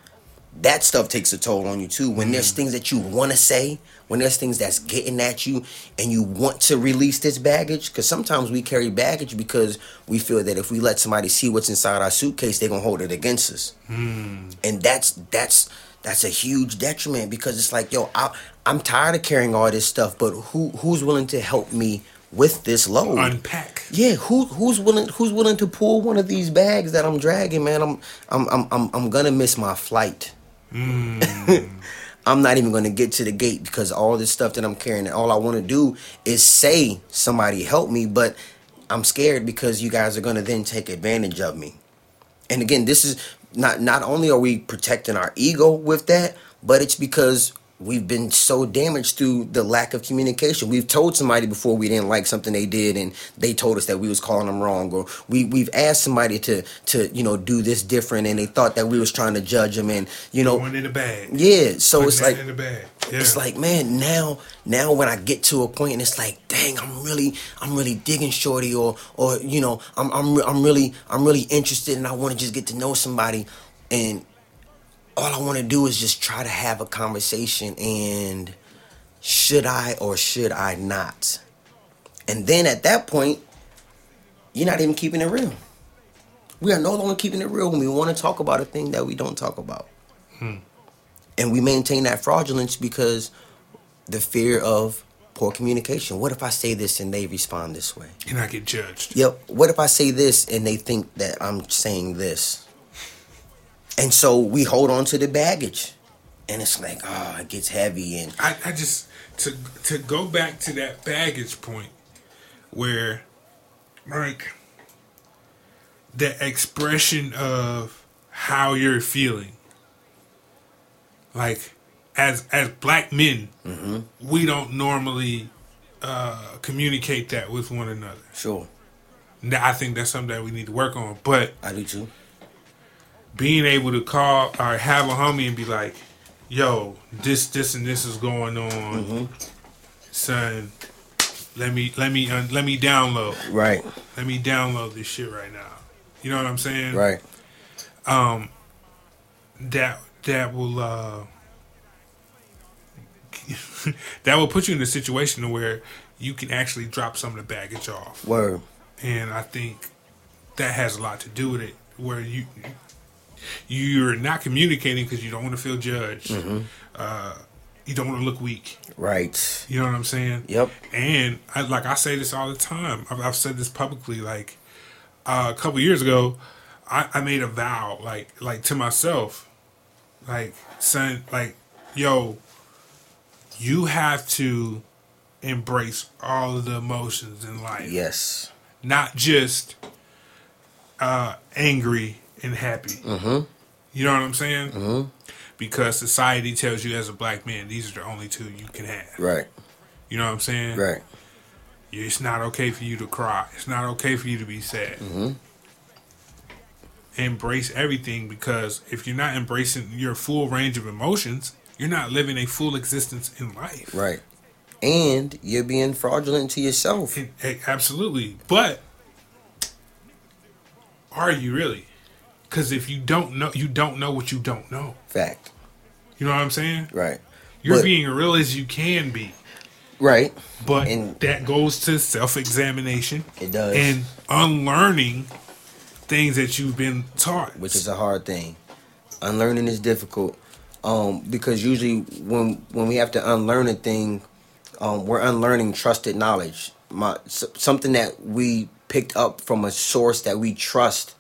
that stuff takes a toll on you too. When there's things that you want to say, when there's things that's getting at you, and you want to release this baggage, because sometimes we carry baggage because we feel that if we let somebody see what's inside our suitcase, they're gonna hold it against us, hmm. and that's that's that's a huge detriment because it's like, yo, I, I'm tired of carrying all this stuff, but who who's willing to help me with this load? Unpack. Yeah, who who's willing who's willing to pull one of these bags that I'm dragging, man? I'm I'm I'm I'm, I'm gonna miss my flight. Hmm. I'm not even gonna get to the gate because all this stuff that I'm carrying, and all I want to do is say somebody help me, but I'm scared because you guys are gonna then take advantage of me. And again, this is not not only are we protecting our ego with that, but it's because we've been so damaged through the lack of communication. We've told somebody before we didn't like something they did and they told us that we was calling them wrong or we we've asked somebody to to you know do this different and they thought that we was trying to judge them and you know One in the bag. yeah, so Putting it's like in the bag. Yeah. it's like man now now when i get to a point and it's like dang i'm really i'm really digging shorty or or you know i'm i'm, I'm really i'm really interested and i want to just get to know somebody and all i want to do is just try to have a conversation and should i or should i not and then at that point you're not even keeping it real we are no longer keeping it real when we want to talk about a thing that we don't talk about and we maintain that fraudulence because the fear of poor communication. What if I say this and they respond this way? and I get judged. Yep. What if I say this and they think that I'm saying this? And so we hold on to the baggage. And it's like, oh, it gets heavy and I, I just to to go back to that baggage point where like the expression of how you're feeling like as as black men we don't normally uh communicate that with one another sure, Now, i think that's something that we need to work on but I do too. Being able to call or have a homie and be like, "Yo, this, this, and this is going on, son. Let me, let me, uh, let me download. Right, Let me download this shit right now. You know what I'm saying? right. Um, That that will uh that will put you in a situation where you can actually drop some of the baggage off. Word. and I think that has a lot to do with it. Where you you're not communicating because you don't want to feel judged. Uh, you don't want to look weak. Right. You know what I'm saying? Yep. And I, like I say this all the time. I've, I've said this publicly. Like uh, a couple years ago, I, I made a vow, like like to myself, like son, like yo, you have to embrace all of the emotions in life Yes. not just uh, angry and happy. Mm-hmm. You know what I'm saying? Mm-hmm. Because society tells you as a black man, these are the only two you can have. Right. You know what I'm saying? Right. It's not okay for you to cry. It's not okay for you to be sad. Embrace everything because if you're not embracing your full range of emotions, you're not living a full existence in life. Right. And you're being fraudulent to yourself. Absolutely. But are you really? Because if you don't know, you don't know what you don't know. Fact. You know what I'm saying? Right. You're But- being real as you can be. Right. But And- that goes to self examination It does. and unlearning things that you've been taught. which is a hard thing. Unlearning is difficult um, because usually when when we have to unlearn a thing, um, we're unlearning trusted knowledge. My, something that we picked up from a source that we trust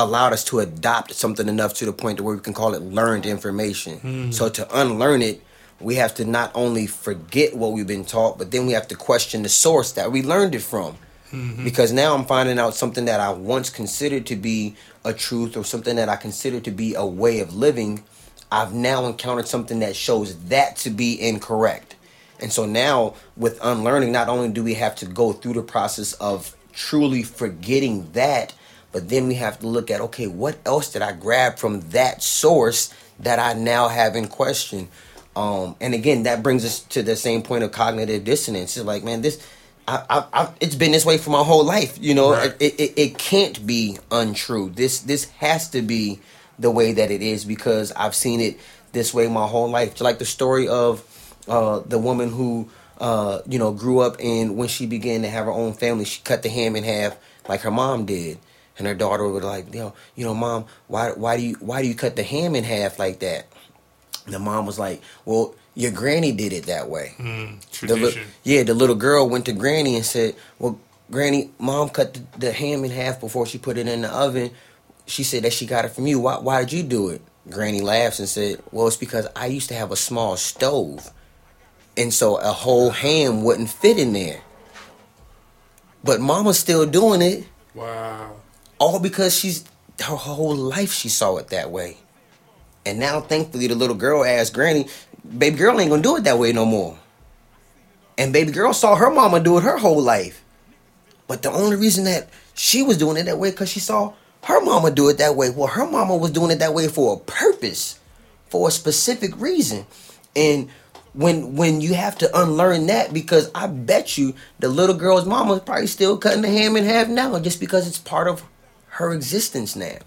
allowed us to adopt something enough to the point to where we can call it learned information. Hmm. So to unlearn it, we have to not only forget what we've been taught, but then we have to question the source that we learned it from. Mm-hmm. Because now I'm finding out something that I once considered to be a truth or something that I considered to be a way of living. I've now encountered something that shows that to be incorrect. And so now with unlearning, not only do we have to go through the process of truly forgetting that, but then we have to look at okay, what else did I grab from that source that I now have in question? Um, and again, that brings us to the same point of cognitive dissonance. It's like, man, this I, I, I, it's been this way for my whole life. You know, Right. it, it, it can't be untrue. This this has to be the way that it is because I've seen it this way my whole life. Just like the story of uh, the woman who uh, you know grew up and when she began to have her own family, she cut the ham in half like her mom did. And her daughter would like, you know, you know, mom, why, why do you, why do you cut the ham in half like that? And the mom was like, well, your granny did it that way. Mm, The tradition. yeah, the little girl went to Granny and said, "Well, Granny, Mom cut the, the ham in half before she put it in the oven. She said that she got it from you. Why? Why did you do it?" Granny laughs and said, "Well, it's because I used to have a small stove, and so a whole ham wouldn't fit in there. But Mama's still doing it, Wow. All because she's her whole life she saw it that way." And now, thankfully, the little girl asked Granny, "Baby girl ain't gonna do it that way no more." And baby girl saw her mama do it her whole life. But the only reason that she was doing it that way because she saw her mama do it that way. Well, her mama was doing it that way for a purpose, for a specific reason. And when when you have to unlearn that, because I bet you the little girl's mama is probably still cutting the ham in half now, just because it's part of her existence now.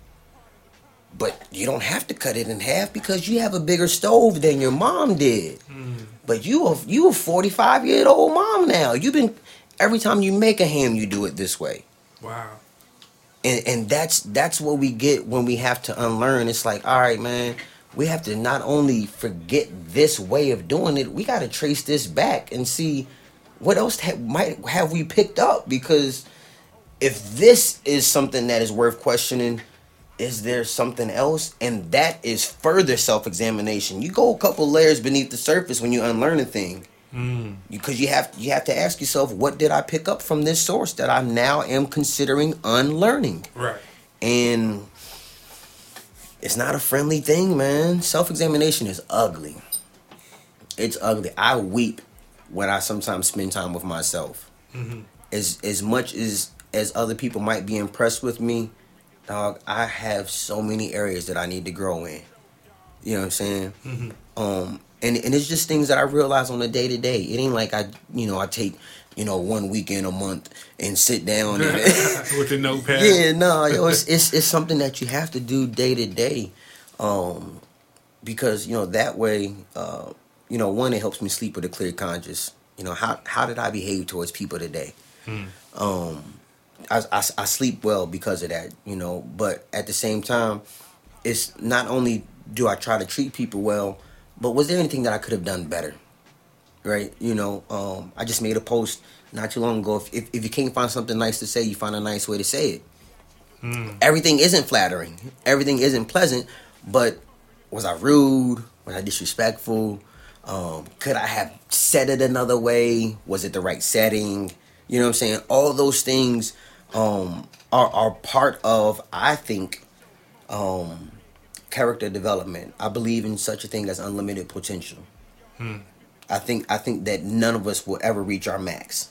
But you don't have to cut it in half because you have a bigger stove than your mom did. Hmm. But you a you a forty five year old mom now. You've been every time you make a ham, you do it this way, Wow. and and that's that's what we get when we have to unlearn. It's like, all right, man, we have to not only forget this way of doing it, we got to trace this back and see what else ha- might have we picked up because if this is something that is worth questioning is there something else? And that is further self-examination. You go a couple layers beneath the surface when you unlearn a thing. Mm. because you have you have to ask yourself what did i pick up from this source that i now am considering unlearning? Right. and it's not a friendly thing man. Self-examination is ugly. It's ugly. I weep when i sometimes spend time with myself. Hmm as as much as as other people might be impressed with me, dog, I have so many areas that I need to grow in. You know what I'm saying? hmm Um, and and it's just things that I realize on a day to day. It ain't like I, you know, I take, you know, one weekend a month and sit down and. With the notepad. Yeah, no, yo, it's, it's it's something that you have to do day to day, um, because you know that way, uh, you know, one it helps me sleep with a clear conscience. You know how how did I behave towards people today? Mm. Um, I, I I sleep well because of that. You know, but at the same time, it's not only do I try to treat people well, but was there anything that I could have done better? Right? You know, um, I just made a post not too long ago. If, if if you can't find something nice to say, you find a nice way to say it Mm. everything isn't flattering. Everything isn't pleasant. But was I rude? Was I disrespectful? Um, could I have said it another way? Was it the right setting? You know what I'm saying? All those things um, are are part of, I think, um, character development. I believe in such a thing as unlimited potential. Hmm. I think I think that none of us will ever reach our max,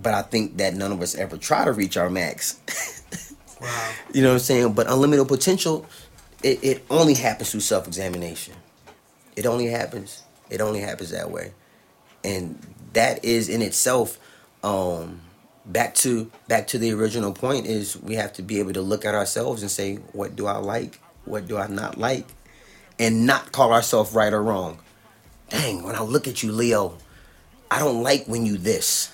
but I think that none of us ever try to reach our max. Wow. You know what I'm saying? But unlimited potential, it, it only happens through self examination. It only happens. It only happens that way. And that is in itself, um, back to back to the original point is we have to be able to look at ourselves and say, what do I like? What do I not like? And not call ourselves right or wrong. Dang, when I look at you, Leo, I don't like when you this.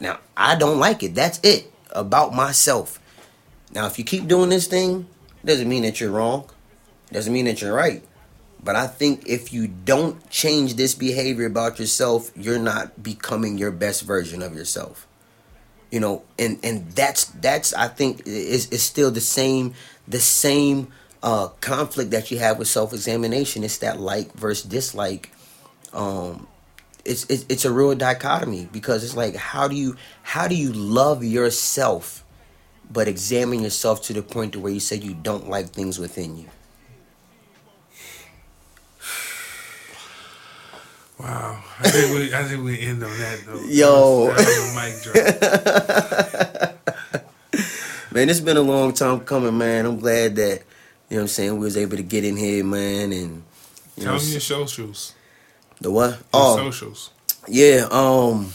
Now, I don't like it. That's it about myself. Now, if you keep doing this thing, doesn't mean that you're wrong. Doesn't mean that you're right. But I think if you don't change this behavior about yourself, you're not becoming your best version of yourself. You know, and and that's that's I think is is still the same the same uh conflict that you have with self-examination. It's that like versus dislike. Um it's, it's it's a real dichotomy because it's like how do you how do you love yourself but examine yourself to the point to where you say you don't like things within you Wow. I think we I think we end on that though. Yo. That was, that was a mic drop. man it's been a long time coming man i'm glad that you know what i'm saying we was able to get in here man and you Tell know them your socials. the what Your oh socials. yeah um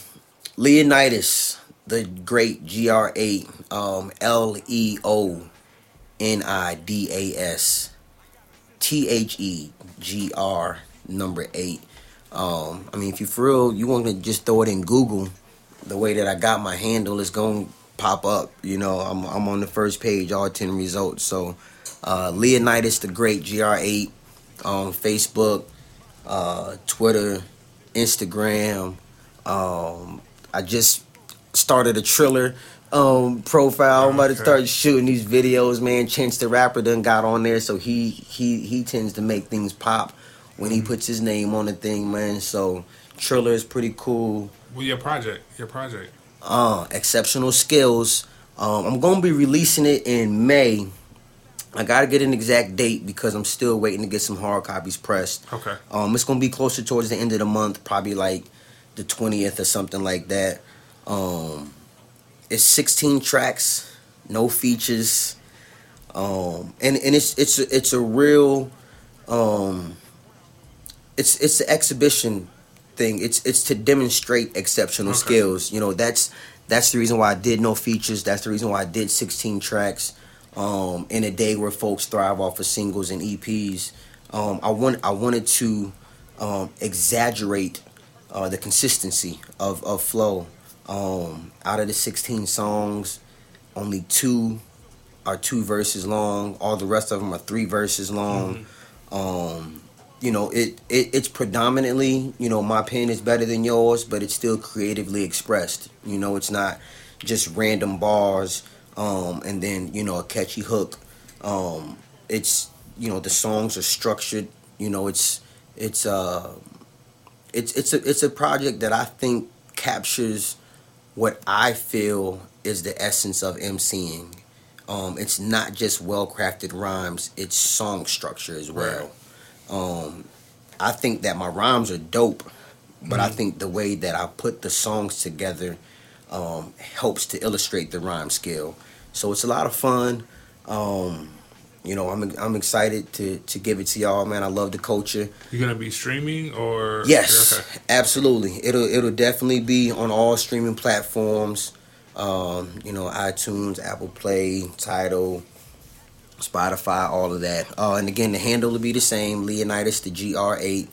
Leonidas, the great G R eight, um, L E O N I D A S T H E G R number eight. Um, I mean, if you for real, you want to just throw it in Google, the way that I got my handle is going to pop up. You know, I'm I'm on the first page, all ten results. So, uh, Leonidas the Great, GR8, on Facebook, uh, Twitter, Instagram. Um, I just started a Triller um profile. I'm about to start shooting these videos, man. Chance the Rapper done got on there, so he he he tends to make things pop when he puts his name on the thing, man. So Triller is pretty cool. Well, your project, your project. Uh, exceptional skills. Um, I'm gonna be releasing it in May. I gotta get an exact date because I'm still waiting to get some hard copies pressed. Okay. Um, it's gonna be closer towards the end of the month, probably like the 20th or something like that. Um, it's 16 tracks, no features, um, and and it's it's a, it's a real, um, it's it's an exhibition thing. It's it's to demonstrate exceptional Okay. skills. You know that's that's the reason why I did no features. That's the reason why I did 16 tracks. Um, in a day where folks thrive off of singles and EPs, um, I want I wanted to um, exaggerate uh, the consistency of, of flow. Um, out of the 16 songs, only two are two verses long. All the rest of them are three verses long. Um, you know, it, it it's predominantly, you know, my pen is better than yours, but it's still creatively expressed. You know, it's not just random bars um, and then, you know, a catchy hook. Um, it's, you know, the songs are structured. You know, it's it's uh it's it's a it's a project that I think captures what I feel is the essence of emceeing. Um, it's not just well crafted rhymes; it's song structure as well. Um, I think that my rhymes are dope, but I think the way that I put the songs together um, helps to illustrate the rhyme skill. So it's a lot of fun. Um, you know, I'm I'm excited to to give it to y'all, man. I love the culture. You're gonna be streaming or Yes, Okay. absolutely. It'll it'll definitely be on all streaming platforms. Um, you know, iTunes, Apple Play, Tidal, Spotify, all of that. Uh, and again, the handle will be the same, Leonidas the GR8.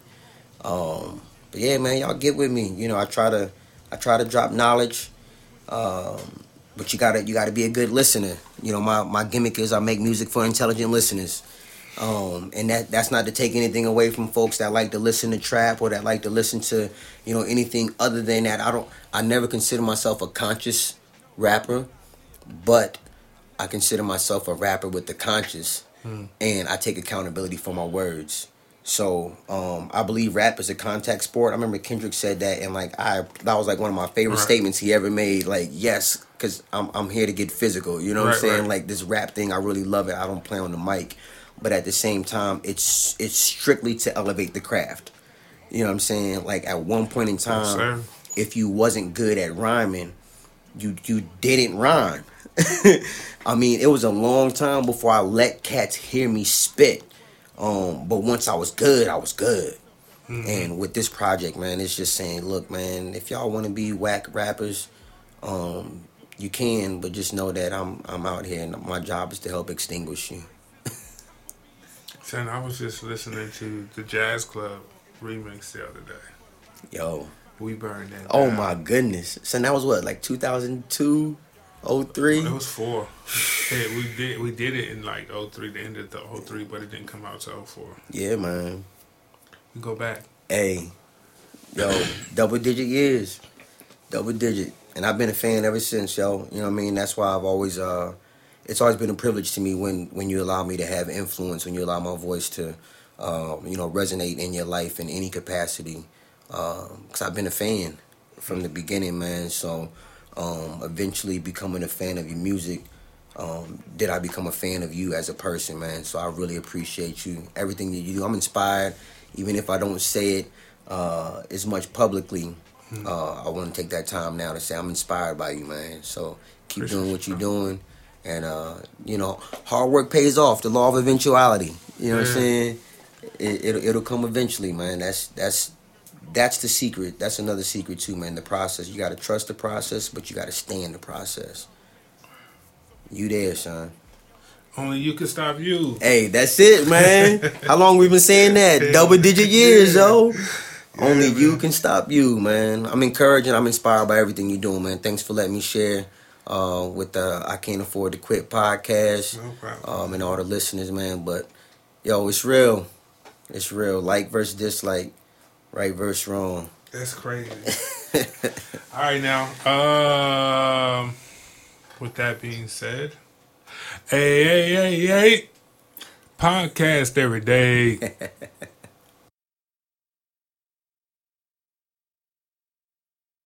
Um, but yeah, man, y'all get with me. You know, I try to I try to drop knowledge. Um, but you gotta you gotta be a good listener. You know, my, my gimmick is I make music for intelligent listeners. Um, and that that's not to take anything away from folks that like to listen to trap or that like to listen to, you know, anything other than that. I don't I never consider myself a conscious rapper, but I consider myself a rapper with the conscious and I take accountability for my words. So um, I believe rap is a contact sport. I remember Kendrick said that, and like I, that was like one of my favorite Right. statements he ever made. Like, yes, because I'm I'm here to get physical. You know what I'm saying? right. Like this rap thing, I really love it. I don't play on the mic, but at the same time, it's it's strictly to elevate the craft. You know what I'm saying? Like at one point in time, if you wasn't good at rhyming, you you didn't rhyme. I mean, it was a long time before I let cats hear me spit. Um, but once I was good, I was good. And with this project, man, it's just saying, look, man, if y'all want to be whack rappers, um, you can, but just know that I'm I'm out here, and my job is to help extinguish you. Son, I was just listening to the Jazz Club remix the other day. Yo, We burned that. oh down. my goodness. So that was what, like 2002, 03? It was four. Yeah, we did we did it in like 03, the end of the 03, but it didn't come out till 04. Yeah, man. We go back. Hey, yo, double digit years, double digit, and I've been a fan ever since, yo. You know what I mean? That's why I've always, uh, it's always been a privilege to me when when you allow me to have influence, when you allow my voice to, uh, you know, resonate in your life in any capacity. Because I've been a fan from the beginning, man. So, um, eventually becoming a fan of your music. Um, did I become a fan of you as a person, man? So I really appreciate you, everything that you do. I'm inspired, even if I don't say it uh, as much publicly. Uh, I want to take that time now to say I'm inspired by you, man. So keep Appreciate doing what you, you're doing, and uh, you know, hard work pays off. The law of eventuality. You know what I'm saying? It, it'll it'll come eventually, man. That's that's that's the secret. That's another secret too, man. The process. You got to trust the process, but you got to stay in the process. You there, son? Only you can stop you. Hey, that's it, man. How long we been saying that? Double digit years, yo. Only man. you can stop you, man. I'm encouraging. I'm inspired by everything you're doing, man. Thanks for letting me share uh, with the I Can't Afford to Quit podcast No problem. um, and all the listeners, man. But yo, it's real. It's real. Like versus dislike, right versus wrong. That's crazy. All right, now. Um, with that being said, hey, hey, hey, hey, podcast every day.